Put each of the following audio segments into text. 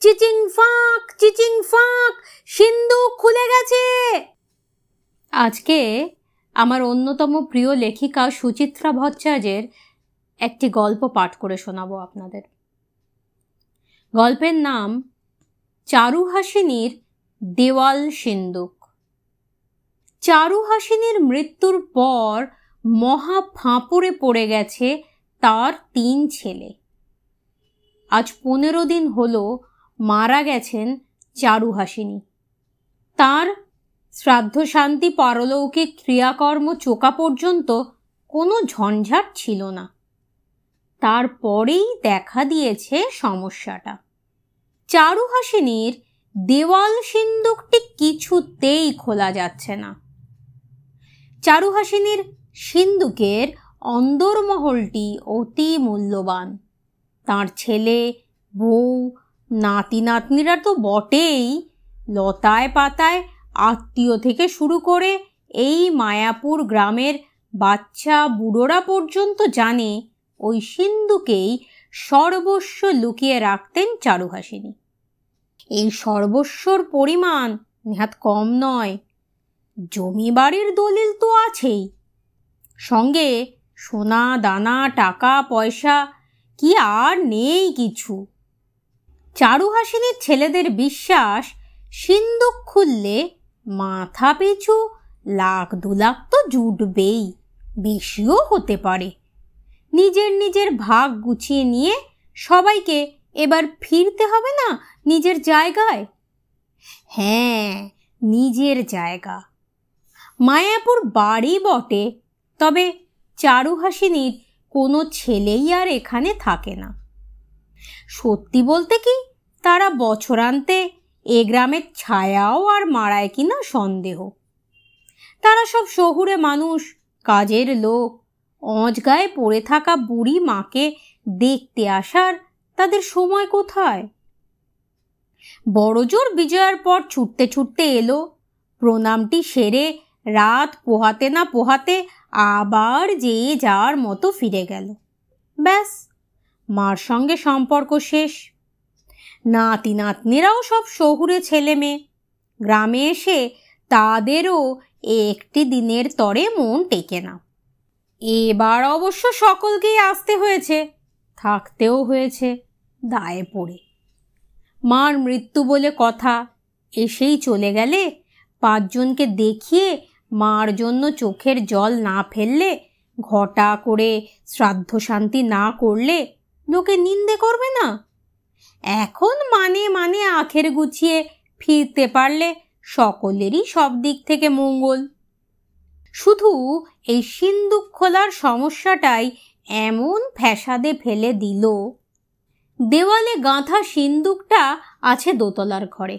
চিচিং ফাঁক চিচিং ফাঁক সিন্ধুক খুলে গেছে। আজকে আমার অন্যতম প্রিয় লেখিকা সুচিত্রা ভট্টাচার্যের একটি গল্প পাঠ করে শোনাবো আপনাদের। গল্পের নাম, চারুহাসিনীর দেওয়াল সিন্দুক চারুহাসিনীর মৃত্যুর পর মহা ফাঁপড়ে পড়ে গেছে তার তিন ছেলে। আজ পনেরো দিন হলো মারা গেছেন চারুহাসিনী তার শ্রাদ্ধ শান্তি পারলৌকিক ক্রিয়াকর্ম চোকা পর্যন্ত কোনো ঝঞ্ঝাট ছিল না। তারপরেই দেখা দিয়েছে সমস্যাটা। চারুহাসিনীর দেওয়াল সিন্দুকটি কিছুতেই খোলা যাচ্ছে না। চারুহাসিনীর সিন্দুকের অন্দরমহলটি অতি মূল্যবান। তার ছেলে, বউ নাতি নাতনিরা তো বটেই। লতায় পাতায় আত্মীয় থেকে শুরু করে এই মায়াপুর গ্রামের বাচ্চা বুড়োরা পর্যন্ত জানে ওই সিন্ধুকেই সর্বস্ব লুকিয়ে রাখতেন চারুহাসিনী। এই সর্বস্বর পরিমাণ নেহাত কম নয় জমি বাড়ির দলিল তো আছেই। সঙ্গে সোনা দানা টাকা পয়সা কি আর নেই কিছু? চারুহাসিনীর ছেলেদের বিশ্বাস, সিন্দুক খুললে মাথা পিছু লাখ দু লাখ তো জুটবেই, বেশিও হতে পারে। নিজের নিজের ভাগ গুছিয়ে নিয়ে সবাইকে এবার ফিরতে হবে না নিজের জায়গায়? হ্যাঁ নিজের জায়গা। মায়াপুর বাড়ি বটে, তবে চারুহাসিনীর কোনো ছেলেই আর এখানে থাকে না। সত্যি বলতে কি? তারা বছরান্তে এ গ্রামের ছায়াও আর মারায় কিনা সন্দেহ। তারা সব শহুরে মানুষ, কাজের লোক অঁজগায়ে পড়ে থাকা বুড়ি মাকে দেখতে আসার তাদের সময় কোথায়? বড়জোর বিজয়ার পর ছুটতে ছুটতে এলো, প্রণামটি সেরে রাত পোহাতে না পোহাতে আবার যে যার মতো ফিরে গেল। ব্যাস মার সঙ্গে সম্পর্ক শেষ। নাতি নাতনিরাও সব শহুরে ছেলে মেয়ে। গ্রামে এসে তাদেরও একটি দিনের তরে মন টেকে না। এবার অবশ্য সকলকেই আসতে হয়েছে, থাকতেও হয়েছে, দায়ে পড়ে। মার মৃত্যু বলে কথা, এসেই চলে গেলে পাঁচজনকে দেখিয়ে মার জন্য চোখের জল না ফেললে, ঘটা করে শ্রাদ্ধ শান্তি না করলে লোকে নিন্দে করবে না? এখন মানে মানে আখের গুছিয়ে ফিরতে পারলে সকলেরই সব দিক থেকে মঙ্গল। শুধু এই সিন্দুক খোলার সমস্যাটাই এমন ফ্যাসাদে ফেলে দিল। দেওয়ালে গাঁথা সিন্দুকটা আছে দোতলার ঘরে।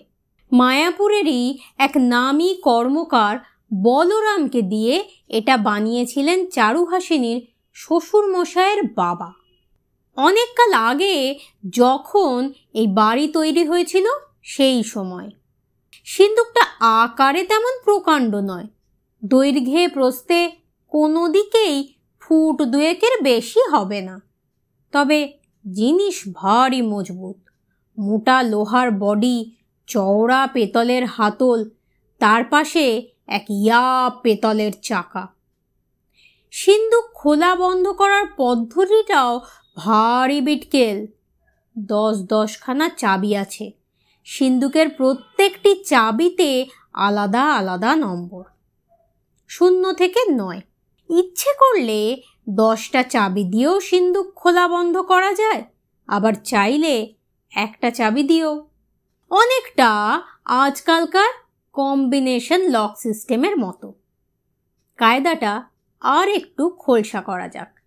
মায়াপুরেরই এক নামী কর্মকার বলরামকে দিয়ে এটা বানিয়েছিলেন চারুহাসিনীর শ্বশুর মশাইয়ের বাবা। অনেককাল আগে যখন এই বাড়ি তৈরি হয়েছিল, সেই সময়। সিন্দুকটা আকারে তেমন প্রকাণ্ড নয়। দৈর্ঘ্যে প্রস্তে কোনো দিকেই ফুট দুয়েকের বেশি হবে না। তবে জিনিস ভারী মজবুত। মোটা লোহার বডি, চওড়া পেতলের হাতল, তার পাশে এক ইয়া পেতলের চাকা। সিন্দুক খোলা বন্ধ করার পদ্ধতিটাও ভারী বিটকেল। দশ দশখানা চাবি আছে। সিন্দুকের প্রত্যেকটি চাবিতে আলাদা আলাদা নম্বর। শূন্য থেকে নয়। ইচ্ছে করলে দশটা চাবি দিয়েও সিন্দুক খোলা বন্ধ করা যায়। আবার চাইলে একটা চাবি দিয়েও। অনেকটা আজকালকার কম্বিনেশন লক সিস্টেমের মতো। কায়দাটা আর একটু খোলসা করা যাক।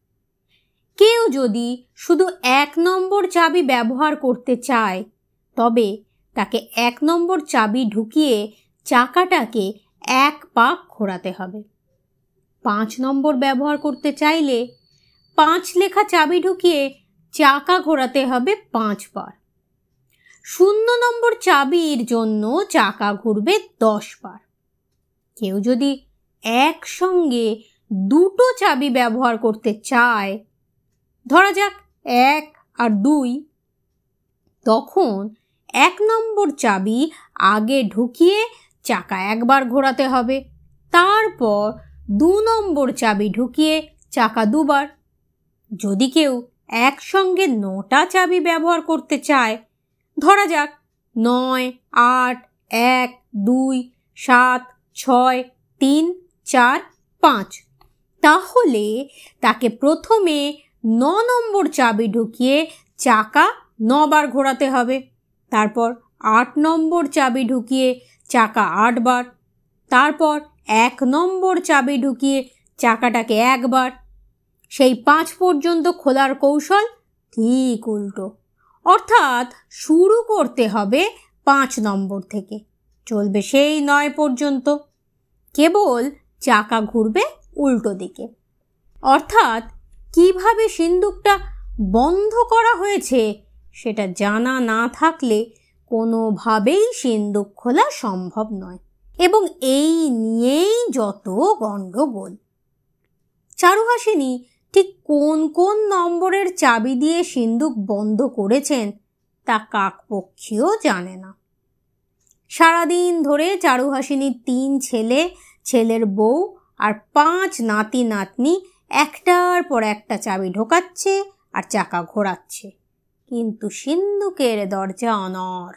কেউ যদি শুধু এক নম্বর চাবি ব্যবহার করতে চায়, তবে তাকে এক নম্বর চাবি ঢুকিয়ে চাকাটাকে এক পাক ঘোরাতে হবে। পাঁচ নম্বর ব্যবহার করতে চাইলে পাঁচ লেখা চাবি ঢুকিয়ে চাকা ঘোরাতে হবে পাঁচবার শূন্য নম্বর চাবির জন্য চাকা ঘুরবে দশ বার। কেউ যদি একসঙ্গে দুটো চাবি ব্যবহার করতে চায় ধরা যাক এক আর দুই। তখন এক নম্বর চাবি আগে ঢুকিয়ে চাকা একবার ঘোরাতে হবে। তারপর দু নম্বর চাবি ঢুকিয়ে চাকা দুবার। যদি কেউ একসঙ্গে নটা চাবি ব্যবহার করতে চায়, ধরা যাক নয়, আট, এক, দুই, সাত, ছয়, তিন, চার, পাঁচ। তাহলে তাকে প্রথমে ন নম্বর চাবি ঢুকিয়ে চাকা নবার ঘোরাতে হবে। তারপর আট নম্বর চাবি ঢুকিয়ে চাকা আটবার। তারপর এক নম্বর চাবি ঢুকিয়ে চাকাটাকে একবার। সেই পাঁচ পর্যন্ত খোলার কৌশল ঠিক উল্টো। অর্থাৎ শুরু করতে হবে পাঁচ নম্বর থেকে। চলবে সেই নয় পর্যন্ত। কেবল চাকা ঘুরবে উল্টো দিকে। অর্থাৎ কীভাবে সিন্দুকটা বন্ধ করা হয়েছে সেটা জানা না থাকলে কোনোভাবেই সিন্দুক খোলা সম্ভব নয়। এবং এই নিয়েই যত গণ্ডগোল। চারুহাসিনী ঠিক কোন কোন নম্বরের চাবি দিয়ে সিন্দুক বন্ধ করেছেন তা কাকপক্ষীও জানে না। সারাদিন ধরে চারুহাসিনীর তিন ছেলে, ছেলের বউ আর পাঁচ নাতি নাতনি একটার পর একটা চাবি ঢোকাচ্ছে আর চাকা ঘোরাচ্ছে। কিন্তু সিন্ধুকের দরজা অনর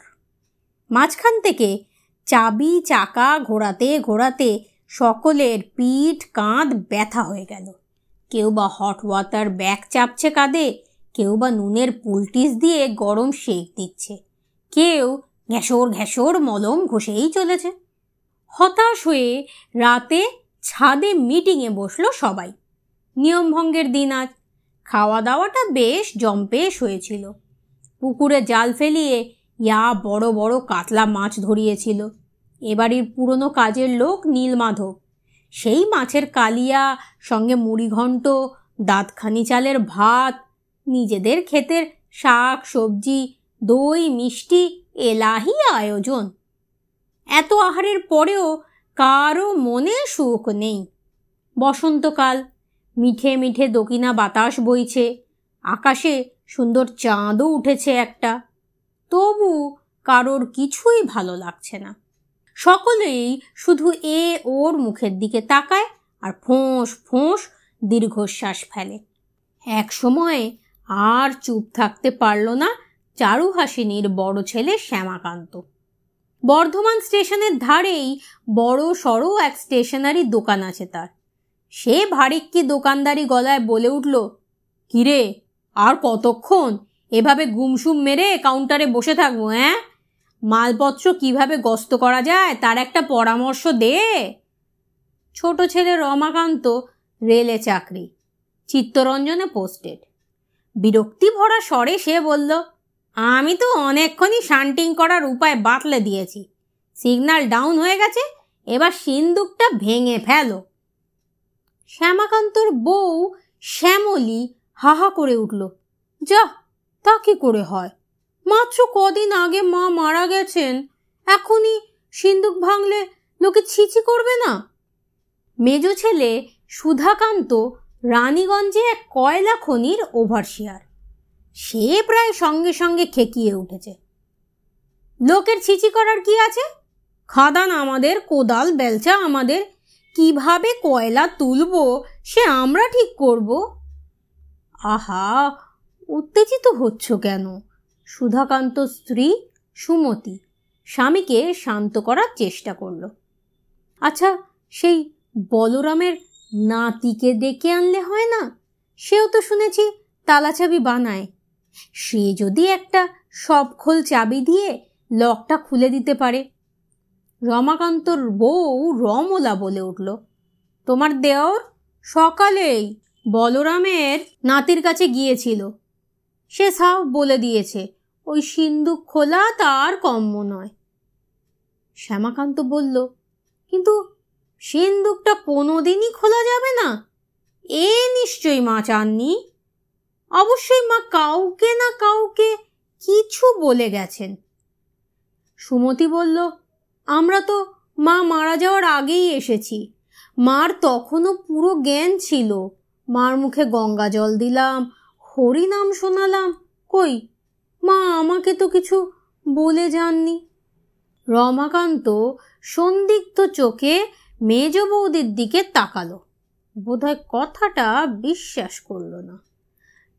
মাঝখান থেকে চাবি, চাকা ঘোরাতে ঘোরাতে সকলের পিঠ, কাঁধ ব্যথা হয়ে গেল। কেউ বা হট ওয়াটার ব্যাগ চাপছে কাঁধে, কেউ বা নুনের পুলটিস দিয়ে গরম শেক দিচ্ছে। কেউ ঘ্যাসর ঘ্যাসর মলম ঘষেই চলেছে। হতাশ হয়ে রাতে ছাদে মিটিংয়ে বসল সবাই। নিয়মভঙ্গের দিন আজ। খাওয়া দাওয়াটা বেশ জম্পেশ হয়েছিল। পুকুরে জাল ফেলিয়ে ইয়া বড় বড় কাতলা মাছ ধরিয়েছিল। এবাড়ির পুরনো কাজের লোক নীলমাধব। সেই মাছের কালিয়া, সঙ্গে মুড়িঘণ্ট দাঁতখানি চালের ভাত, নিজেদের ক্ষেতের শাক, সবজি, দই, মিষ্টি, এলাহি আয়োজন। এত আহারের পরেও কারও মনে সুখ নেই। বসন্তকাল মিঠে মিঠে দকিনা বাতাস বইছে। আকাশে সুন্দর চাঁদও উঠেছে একটা। তবু কারোর কিছুই ভালো লাগছে না। সকলেই শুধু এ ওর মুখের দিকে তাকায় আর ফোঁস ফোঁস দীর্ঘশ্বাস ফেলে। এক সময় আর চুপ থাকতে পারল না চারুহাসিনীর বড় ছেলে শ্যামাকান্ত। বর্ধমান স্টেশনের ধারেই বড় সড়ো এক স্টেশনারি দোকান আছে তার। সে ভারিক্কি দোকানদারি গলায় বলে উঠল, কিরে, আর কতক্ষণ? এভাবে গুমসুম মেরে কাউন্টারে বসে থাকব হ্যাঁ? মালপত্র কীভাবে গস্ত করা যায় তার একটা পরামর্শ দে। ছোট ছেলে রমাকান্ত রেলে চাকরি, চিত্তরঞ্জনে পোস্টেড। বিরক্তি ভরা স্বরে সে বলল, আমি তো অনেকক্ষণই শান্টিং করার উপায় বাতলে দিয়েছি। সিগন্যাল ডাউন হয়ে গেছে, এবার সিন্দুকটা ভেঙে ফেলো। শ্যামাকান্তর বউ শ্যামলি হাহা করে উঠল, যা, তা কি করে হয়? মাত্র কদিন আগে মা মারা গেছেন, এখনই সিন্দুক ভাঙলে লোকে ছিচি করবে না? মেজ ছেলে সুধাকান্ত রানীগঞ্জে এক কয়লা খনির ওভারশিয়ার। সে প্রায় সঙ্গে সঙ্গে খেকিয়ে উঠেছে। লোকের ছিচি করার কি আছে? খাদান আমাদের, কোদাল, বেলচা আমাদের কীভাবে কয়লা তুলব, সে আমরা ঠিক করব? আহা, উত্তেজিত হচ্ছ কেন? সুধাকান্ত স্ত্রী সুমতি স্বামীকে শান্ত করার চেষ্টা করল। আচ্ছা সেই বলরামের নাতিকে ডেকে আনলে হয় না? সেও তো শুনেছি তালাচাবি বানায়। সে যদি একটা সবখোল চাবি দিয়ে লকটা খুলে দিতে পারে। রমাকান্তর বউ রমলা বলে উঠল, তোমার দেওর সকালেই বলরামের নাতির কাছে গিয়েছিল। সে সাফ বলে দিয়েছে, ওই সিন্দুক খোলা তার কম্য নয়। শ্যামাকান্ত বলল, কিন্তু সিন্দুকটা কোনোদিনই খোলা যাবে না? এ নিশ্চয়ই মা চাননি? অবশ্যই মা কাউকে না কাউকে কিছু বলে গেছেন। সুমতি বলল আমরা তো মা মারা যাওয়ার আগেই এসেছি। মার তখনও পুরো জ্ঞান ছিল। মার মুখে গঙ্গা জল দিলাম, হরি নাম শোনালাম। কই, মা আমাকে তো কিছু বলে যাননি। রমাকান্ত সন্দিগ্ধ চোখে মেজ বৌদির দিকে তাকালো। বোধহয় কথাটা বিশ্বাস করল না।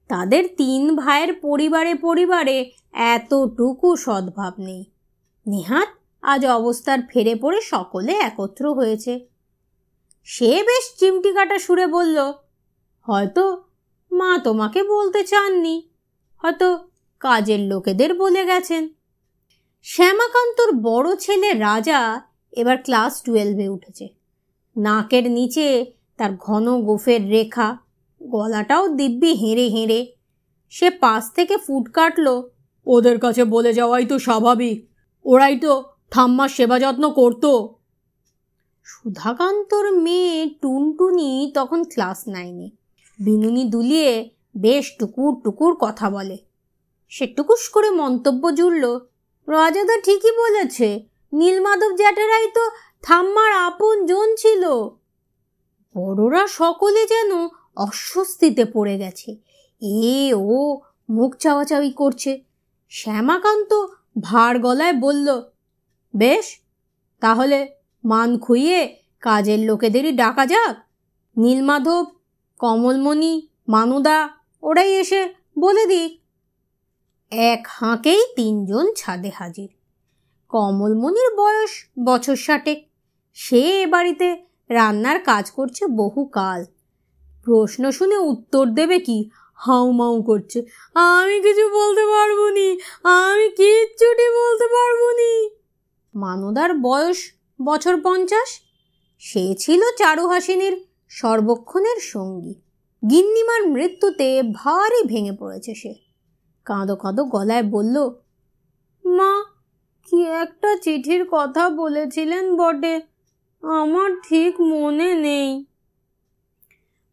তাদের তিন ভাইয়ের পরিবারে পরিবারে এতটুকু সদ্ভাব নেই। নেহাত আজ অবস্থার ফেরে পড়ে সকলে একত্র হয়েছে। সে বেশ চিমটি কাটা সুরে বলল, হয়তো মা তোমাকে বলতে চাননি, হয়তো কাজের লোকেদের বলে গেছেন। শ্যামাকান্তর বড় ছেলে রাজা এবার ক্লাস টুয়েলভে উঠেছে। নাকের নিচে তার ঘন গোফের রেখা, গলাটাও দিব্যি হেঁড়ে হেঁড়ে। সে পাশ থেকে ফুট কাটল, ওদের কাছে বলে যাওয়াই তো স্বাভাবিক। ওরাই তো ঠাম্মার সেবা যত্ন করতো। সুধাকান্তর মেয়ে টুনটুনি তখন ক্লাস নাইনে। বিনুনি দুলিয়ে বেশ টুকুর টুকুর কথা বলে। সে টুকুস করে মন্তব্য জুড়ল রাজাদা ঠিকই বলেছে, নীলমাধব জ্যাঠারাই তো থাম্মার আপন জন ছিল। বড়রা সকলে যেন অস্বস্তিতে পড়ে গেছে। এ, ও মুখ চাওয়াচাওয়ি করছে। শ্যামাকান্ত ভার গলায় বলল বেশ, তাহলে মান খুইয়ে কাজের লোকেদেরই ডাকা যাক। নীলমাধব, কমলমণি, মানুদা, ওরাই এসে বলে দিক। এক হাঁকেই তিনজন ছাদে হাজির। কমলমণির বয়স বছর ষাটেক সে এ বাড়িতে রান্নার কাজ করছে বহু কাল। প্রশ্ন শুনে উত্তর দেবে কি? হাউ মাউ করছে। আমি কিছু বলতে পারব নি। আমি কিচ্ছুটি বলতে পারব নি। মানদার বয়স বছর পঞ্চাশ? সে ছিল চারুহাসিনীর সর্বক্ষণের সঙ্গী। গিন্নিমার মৃত্যুতে ভারী ভেঙে পড়েছে সে। কাঁদো কাঁদো গলায় বলল, মা, কি একটা চিঠির কথা বলেছিলেন বটে, আমার ঠিক মনে নেই।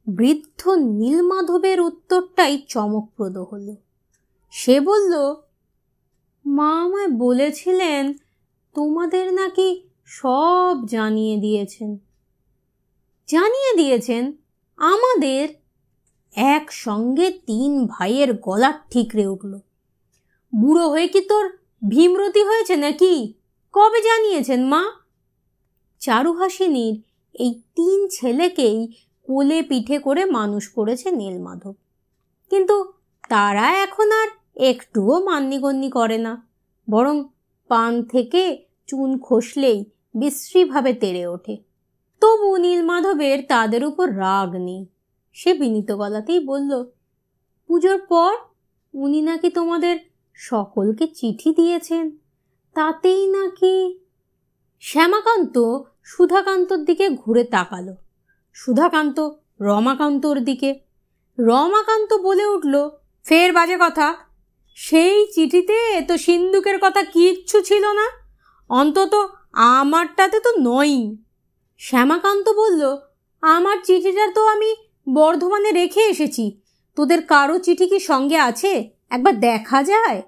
বৃদ্ধ নীলমাধবের উত্তরটাই চমকপ্রদ হলো। সে বলল, মা আমায় বলেছিলেন তোমাদের নাকি সব জানিয়ে দিয়েছেন। জানিয়ে দিয়েছেন আমাদের একসঙ্গে তিন ভাইয়ের গলা ঠিকরে উঠল। বুড়ো হয়ে কি তোর ভীমরতি হয়েছে নাকি? কবে জানিয়েছেন মা? চারুহাসিনীর এই তিন ছেলেকেই কোলে পিঠে করে মানুষ করেছে নীলমাধব। কিন্তু তারা এখন আর একটুও মান্যিগণ্যি করে না, বরং পান থেকে চুন খসলেই বিশ্রীভাবে তেড়ে ওঠে। তবু নীলমাধবের তাদের উপর রাগ নেই। সে বিনীত গলাতেই বলল, পুজোর পর উনি নাকি তোমাদের সকলকে চিঠি দিয়েছেন। তাতেই নাকি শ্যামাকান্ত সুধাকান্তর দিকে ঘুরে তাকালো। সুধাকান্ত রমাকান্তর দিকে। রমাকান্ত বলে উঠল, ফের বাজে কথা। সেই চিঠিতে তো সিন্ধুকের কথা কিচ্ছু ছিল না। অন্তত আমারটাতে তো নয়ই। শ্যামাকান্ত বলল, আমার চিঠিটা তো আমি বর্ধমানে রেখে এসেছি। তোদের কারও চিঠি কি সঙ্গে আছে? একবার দেখা যায়?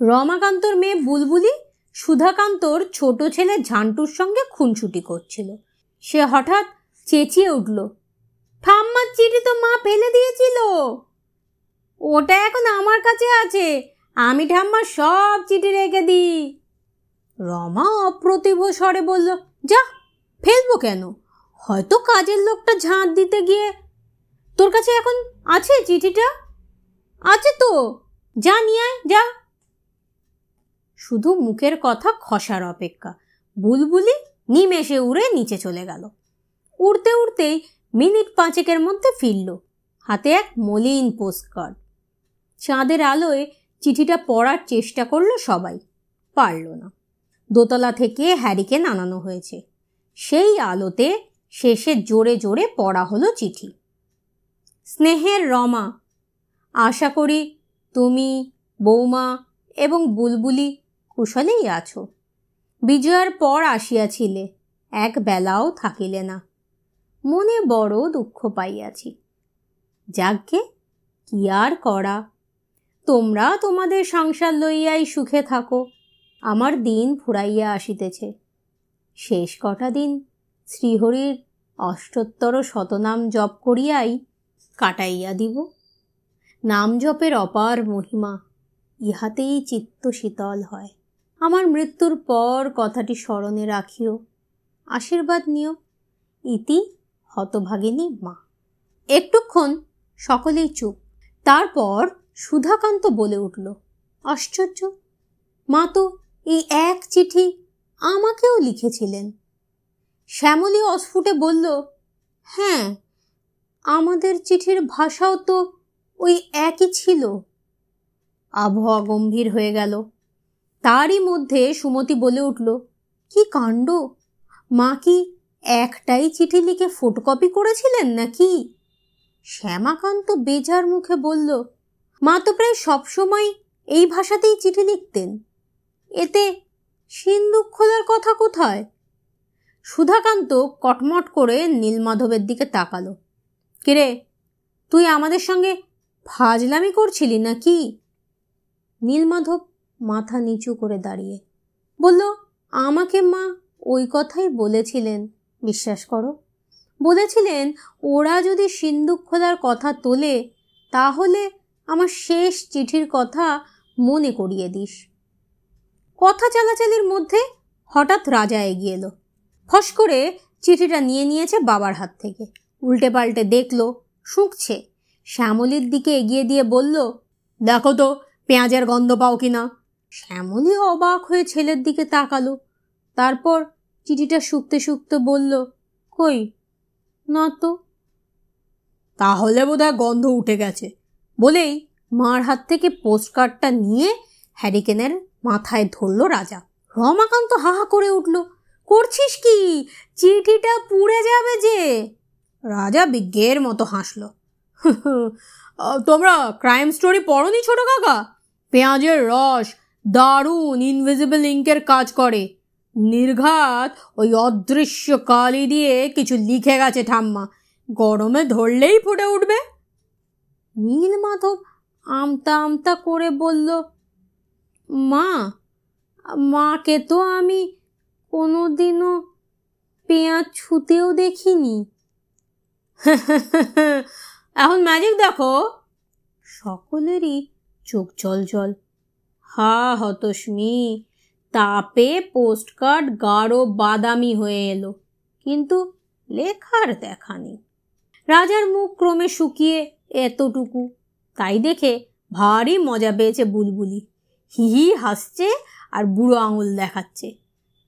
রমাকান্তর মেয়ে বুলবুলি সুধাকান্তর ছোট ছেলে ঝান্টুর সঙ্গে খুনছুটি করছিল। সে হঠাৎ চেঁচিয়ে উঠল, ঠাম্মার চিঠি তো মা ফেলে দিয়েছিল। ওটা এখন আমার কাছে আছে। আমি ঠাম্মার সব চিঠি রেখে দিই। রমা অপ্রতিভ স্বরে বলল, যা, ফেলব কেন? হয়তো কাজের লোকটা ঝাঁট দিতে গিয়ে তোর কাছে এখন আছে চিঠিটা? আছে তো। যা, নিয়ে আয়, যা। শুধু মুখের কথা খসার অপেক্ষা। বুলবুলি নিমেষে উড়ে নিচে চলে গেল। উড়তে উড়তেই মিনিট পাঁচেকের মধ্যে ফিরল হাতে এক মলিন পোস্টকার্ড চাঁদের আলোয় চিঠিটা পড়ার চেষ্টা করল সবাই, পারল না। দোতলা থেকে হ্যারিকেন আনানো হয়েছে। সেই আলোতে শেষে জোরে জোরে পড়া হলো চিঠি। স্নেহের রমা, আশা করি তুমি, বৌমা এবং বুলবুলি কুশলেই আছো। বিজয়ার পর আসিয়াছিলে, এক বেলাও থাকিলে না। মনে বড় দুঃখ পাইয়াছি। যাজ্ঞে কি আর করা? তোমরা তোমাদের সংসার লইয়াই সুখে থাকো। আমার দিন ফুরাইয়া আসিতেছে। শেষ কটা দিন শ্রীহরির অষ্টোত্তর শতনাম জপ করিয়াই কাটাইয়া দিব। নাম জপের অপার মহিমা, ইহাতেই চিত্ত শীতল হয়। আমার মৃত্যুর পর কথাটি স্মরণে রাখিও। আশীর্বাদ নিও। ইতি হতভাগিনী মা। একটুক্ষণ সকলেই চুপ। তারপর সুধাকান্ত বলে উঠল, আশ্চর্য! মা তো এই এক চিঠি আমাকেও লিখেছিলেন। শ্যামলী অস্ফুটে বলল হ্যাঁ আমাদের চিঠির ভাষাও তো ওই একই ছিল। আবহাওয়া গম্ভীর হয়ে গেল। তারই মধ্যে সুমতি বলে উঠল, কি কাণ্ড? মা কি একটাই চিঠি লিখে ফটোকপি করেছিলেন নাকি? শ্যামাকান্ত বেজার মুখে বলল, মা তো প্রায় সবসময় এই ভাষাতেই চিঠি লিখতেন। এতে সিন্দুক খোলার কথা কোথায়? সুধাকান্ত কটমট করে নীলমাধবের দিকে তাকালো। কিরে, তুই আমাদের সঙ্গে ফাজলামি করছিলি নাকি? নীলমাধব মাথা নিচু করে দাঁড়িয়ে বলল, আমাকে মা ওই কথাই বলেছিলেন, বিশ্বাস করো। বলেছিলেন, ওরা যদি সিন্দুক খোলার কথা তোলে, তাহলে আমার শেষ চিঠির কথা মনে করিয়ে দিস। কথা চালাচালির মধ্যে হঠাৎ রাজা এগিয়ে এলো। ফস করে চিঠিটা নিয়ে নিয়েছে বাবার হাত থেকে। উল্টে পাল্টে দেখল, শুঁকছে। শ্যামলির দিকে এগিয়ে দিয়ে বলল, দেখো তো, পেঁয়াজের গন্ধ পাও কিনা? শ্যামলি অবাক হয়ে ছেলের দিকে তাকালো। তারপর চিঠিটা শুকতে শুকতে বলল, কই? না তো। তাহলে বোধহয় গন্ধ উঠে গেছে। বলেই মার হাত থেকে পোস্টকার্ডটা নিয়ে হ্যারিকেনের মাথায় ধরল রাজা। রমাকান্ত হাহা করে উঠল, করছিস কি? চিঠিটা পুড়ে যাবে যে? রাজা বিজ্ঞের মতো হাসল তোমরা ক্রাইম স্টোরি পড়নি ছোট কাকা? পেঁয়াজের রস দারুণ ইনভিজিবল ইঙ্কের কাজ করে। নির্ঘাত ওই অদৃশ্য কালি দিয়ে কিছু লিখে গেছে ঠাম্মা। গরমে ধরলেই ফুটে উঠবে। নীলমাধব আমতা আমতা করে বলল মা, মাকে তো আমি কোনো দিনও পেঁয়াজ ছুতেও দেখিনি। এখন ম্যাজিক দেখো। সকলেরই চোখ জল জল। হা হতস্মি তাপে পোস্টকার্ড গাঢ় বাদামি হয়ে এলো, কিন্তু লেখার দেখা নেই। রাজার মুখ ক্রমে শুকিয়ে এতটুকু, তাই দেখে ভারী মজা পেয়েছে বুলবুলি। হিহি হাসছে আর বুড়ো আঙুল দেখাচ্ছে।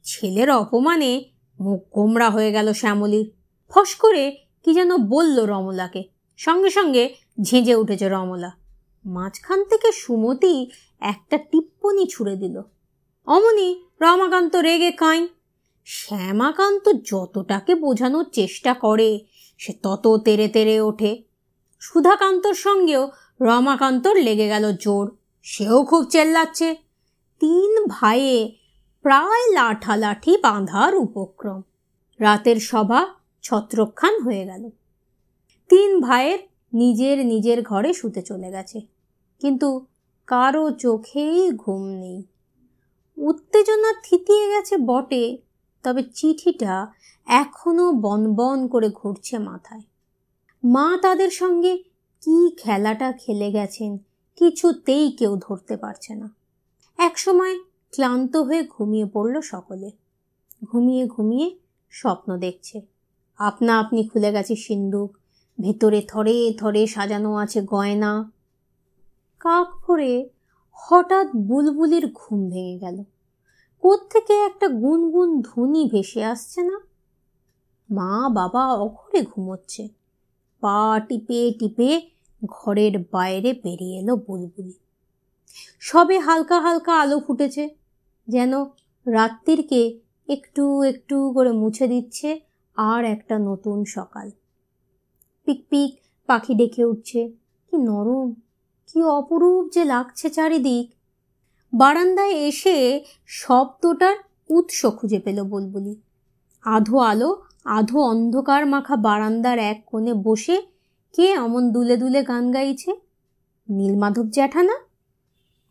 ছেলের অপমানে মুখ গোমরা হয়ে গেল শ্যামলির। ফস করে কি যেন বলল রমলাকে। সঙ্গে সঙ্গে ঝেঁঝে উঠেছে রমলা। মাঝখান থেকে সুমতি একটা টিপ্পনি ছুড়ে দিল। অমনি রমাকান্ত রেগে কাঁই। শ্যামাকান্ত যতটাকে বোঝানোর চেষ্টা করে, সে তত তেরে তেরে ওঠে। সুধাকান্তর সঙ্গেও রমাকান্তর লেগে গেল জোর। সেও খুব চেল্লাচ্ছে। তিন ভাইয়ে প্রায় লাঠালাঠি বাঁধার উপক্রম। রাতের সভা ছত্রক্ষান হয়ে গেল। তিন ভাইয়ের নিজের নিজের ঘরে শুতে চলে গেছে। কিন্তু কারও চোখেই ঘুম নেই। উত্তেজনা থিতিয়ে গেছে বটে, তবে চিঠিটা এখনও বনবন করে ঘুরছে মাথায়। মা তাদের সঙ্গে কি খেলাটা খেলে গেছেন কিছুতেই কেউ ধরতে পারছে না। একসময় ক্লান্ত হয়ে ঘুমিয়ে পড়ল সকলে। ঘুমিয়ে ঘুমিয়ে স্বপ্ন দেখছে। আপনা আপনি খুলে গেছে সিন্দুক, ভেতরে থরে থরে সাজানো আছে গয়না। কাক ভরে হঠাৎ বুলবুলির ঘুম ভেঙে গেল। থেকে একটা গুনগুন ধ্বনি ভেসে আসছে না? মা বাবা অঘরে ঘুমোচ্ছে। পা টিপে টিপে ঘরের বাইরে বেরিয়ে এলো বুলবুলি। সবে হালকা হালকা আলো ফুটেছে, যেন রাত্রিরকে একটু একটু করে মুছে দিচ্ছে আর একটা নতুন সকাল। পিক পিক পাখি ডেকে উঠছে, কি নরম, কি অপরূপ যে লাগছে চারিদিক। বারান্দায় এসে শব্দটার উৎস খুঁজে পেল বুলবুলি। আধো আলো, আধো অন্ধকার মাখা বারান্দার এক কোণে বসে কে অমন দুলে দুলে গান গাইছে? নীলমাধব জ্যাঠানা?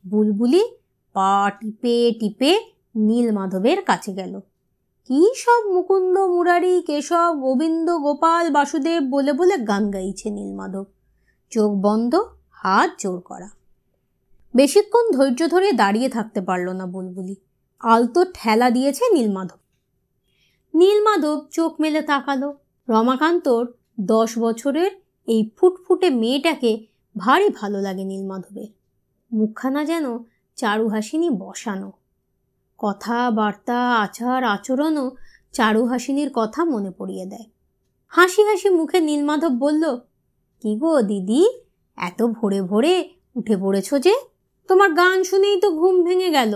বুলবুলি পা টিপে টিপে নীলমাধবের কাছে গেল। কি সব মুকুন্দ মুরারি, কেশব, গোবিন্দ, গোপাল, বাসুদেব বলে বলে গান গাইছে নীলমাধব। চোখ বন্ধ, হাত জোর করা। বেশিক্ষণ ধৈর্য ধরে দাঁড়িয়ে থাকতে পারল না বুলবুলি। আলতো ঠেলা দিয়েছে নীলমাধব। নীলমাধব চোখ মেলে তাকালো। রমাকান্তর দশ বছরের এই ফুটফুটে মেয়েটাকে ভারী ভালো লাগে নীলমাধবের। মুখখানা যেন চারুহাসিনী বসানো। কথাবার্তা আচার, আচরণও চারুহাসিনীর কথা মনে পড়িয়ে দেয়। হাসি হাসি মুখে নীলমাধব বলল, কি গো দিদি, এত ভোরে ভোরে উঠে পড়েছ যে? তোমার গান শুনেই তো ঘুম ভেঙে গেল।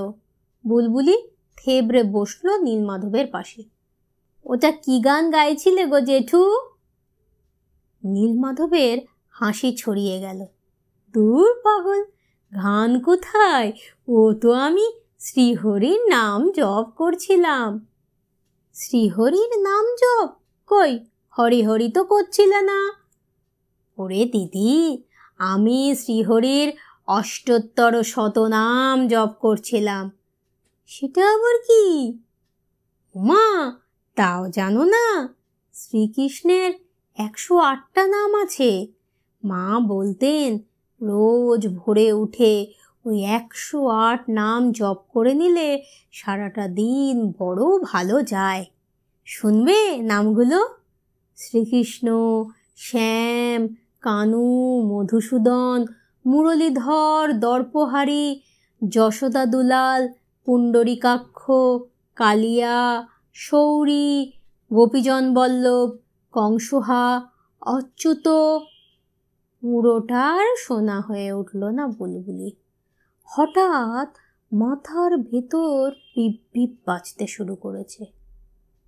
বুলবুলি থেবড়ে বসল নীলমাধবের পাশে। ওটা কি গান গাইছিলে গো জেঠু? নীলমাধবের হাসি ছড়িয়ে গেল। দূর পাগল, ঘান কোথায়? ও তো আমি শ্রীহরির নাম জপ করছিলাম। শ্রীহরির নাম জপ? কই? হরি হরি তো করছিলে না। ওরে দিদি, আমি শ্রীহরির অষ্টোত্তর শতনাম জপ করছিলাম। সেটা আবার কি? মা তাও জানো না, শ্রীকৃষ্ণের একশো আটটা নাম আছে। মা বলতেন, রোজ ভোরে উঠে ওই একশো আট নাম জপ করে নিলে সারাটা দিন বড় ভালো যায়। শুনবে নামগুলো? শ্রীকৃষ্ণ, শ্যাম, কানু, মধুসূদন, মুরলীধর, দর্পহারি, যশোদা দুলাল, পুণ্ডরিকাক্ষ, কালিয়া সৌরী গোপীজন বল্লভ কংসহা অচ্যুত। পুরোটার শোনা হয়ে উঠল না বুলবুলি। হঠাৎ মাথার ভেতর পিপ বাজতে শুরু করেছে।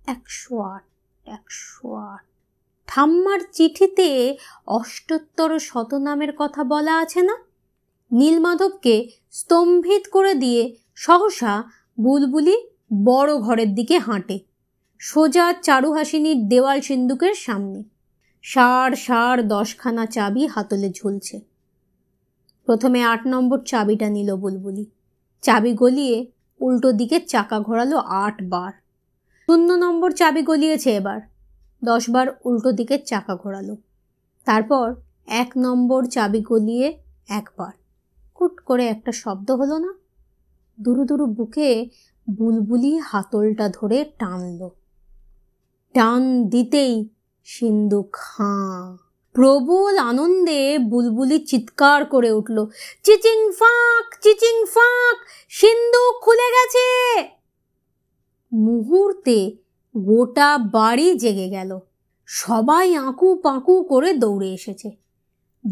একশো আট একশো আট। ঠাম্মার চিঠিতে অষ্টোত্তর শতনামের কথা বলা আছে না? নীলমাধবকে স্তম্ভিত করে দিয়ে সহসা বুলবুলি বড় ঘরের দিকে হাঁটে। সোজা চারুহাসিনীর দেওয়াল সিন্দুকের সামনে। সার সার দশখানা চাবি হাতলে ঝুলছে। প্রথমে আট নম্বর চাবিটা নিল বুলবুলি। চাবি গলিয়ে উল্টো দিকে চাকা ঘোরালো আট বার। শূন্য নম্বর চাবি গলিয়েছে এবার। দশবার উল্টো দিকে চাকা ঘোরালো। তারপর এক নম্বর চাবি গলিয়ে একবার। কুট করে একটা শব্দ হলো না? দুরু দুরু বুকে বুলবুলি হাতলটা ধরে টানল। টান দিতেই সিন্ধুক হাঁ প্রবল আনন্দে বুলবুলি চিৎকার করে উঠল, চিচিং ফাঁক চিচিং ফাঁক সিন্ধুক খুলে গেছে! মুহূর্তে গোটা বাড়ি জেগে গেল। সবাই আঁকু পাঁকু করে দৌড়ে এসেছে।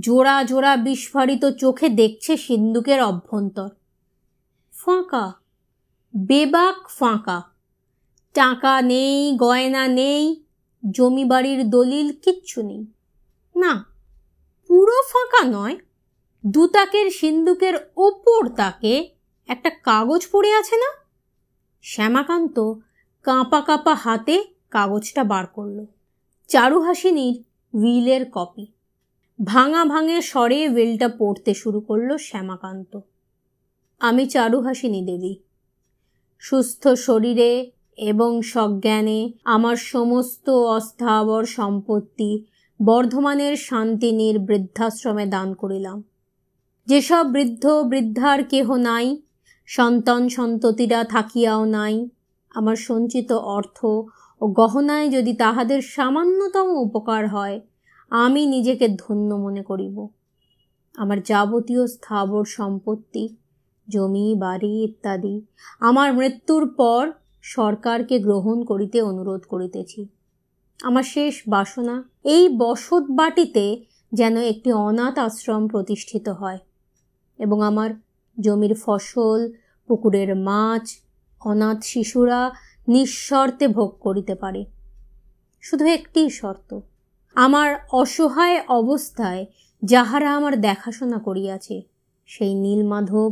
জোড়া জোড়া বিস্ফারিত চোখে দেখছে সিন্ধুকের অভ্যন্তর। ফাঁকা, বেবাক ফাঁকা। টাকা নেই, গয়না নেই জমি বাড়ির দলিল কিচ্ছু নেই। না, পুরো ফাঁকা নয়, দুতাকের সিন্দুকের ওপর তাকে একটা কাগজ পড়ে আছে না? শ্যামাকান্ত কাঁপা কাঁপা হাতে কাগজটা বার করল। চারুহাসিনীর উইলের কপি। ভাঙা ভাঙে স্বরে উইলটা পড়তে শুরু করল শ্যামাকান্ত। আমি চারুহাসিনী দেবী। সুস্থ শরীরে এবং সজ্ঞানে আমার সমস্ত অস্থাবর সম্পত্তি বর্ধমানের শান্তিনীর বৃদ্ধাশ্রমে দান করিলাম। যেসব বৃদ্ধ বৃদ্ধার কেহ নাই, সন্তান সন্ততিরা থাকিয়াও নাই, আমার সঞ্চিত অর্থ ও গহনায় যদি তাহাদের সামান্যতম উপকার হয়, আমি নিজেকে ধন্য মনে করিব। আমার যাবতীয় স্থাবর সম্পত্তি, জমি, বাড়ি ইত্যাদি, আমার মৃত্যুর পর সরকারকে গ্রহণ করিতে অনুরোধ করিতেছি। আমার শেষ বাসনা, এই বসত বাটিতে যেন একটি অনাথ আশ্রম প্রতিষ্ঠিত হয় এবং আমার জমির ফসল, পুকুরের মাছ, অনাথ শিশুরা নিঃশর্তে ভোগ করিতে পারে। শুধু একটি শর্ত, আমার অসহায় অবস্থায় যাহারা আমার দেখাশোনা করিয়াছে, সেই নীলমাধব,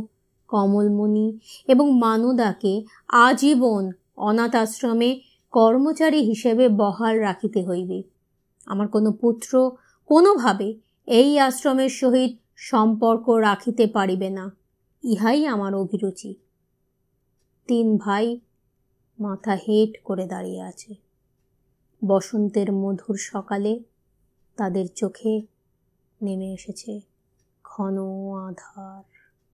কমলমণি এবং মানদাকে আজীবন অনাথ আশ্রমে কর্মচারী হিসেবে বহাল রাখিতে হইবে। আমার কোনো পুত্র কোনোভাবে এই আশ্রমের সহিত সম্পর্ক রাখিতে পারিবে না। ইহাই আমার অভিরুচি। তিন ভাই মাথা হেট করে দাঁড়িয়ে আছে। বসন্তের মধুর সকালে তাদের চোখে নেমে এসেছে ঘন আধার।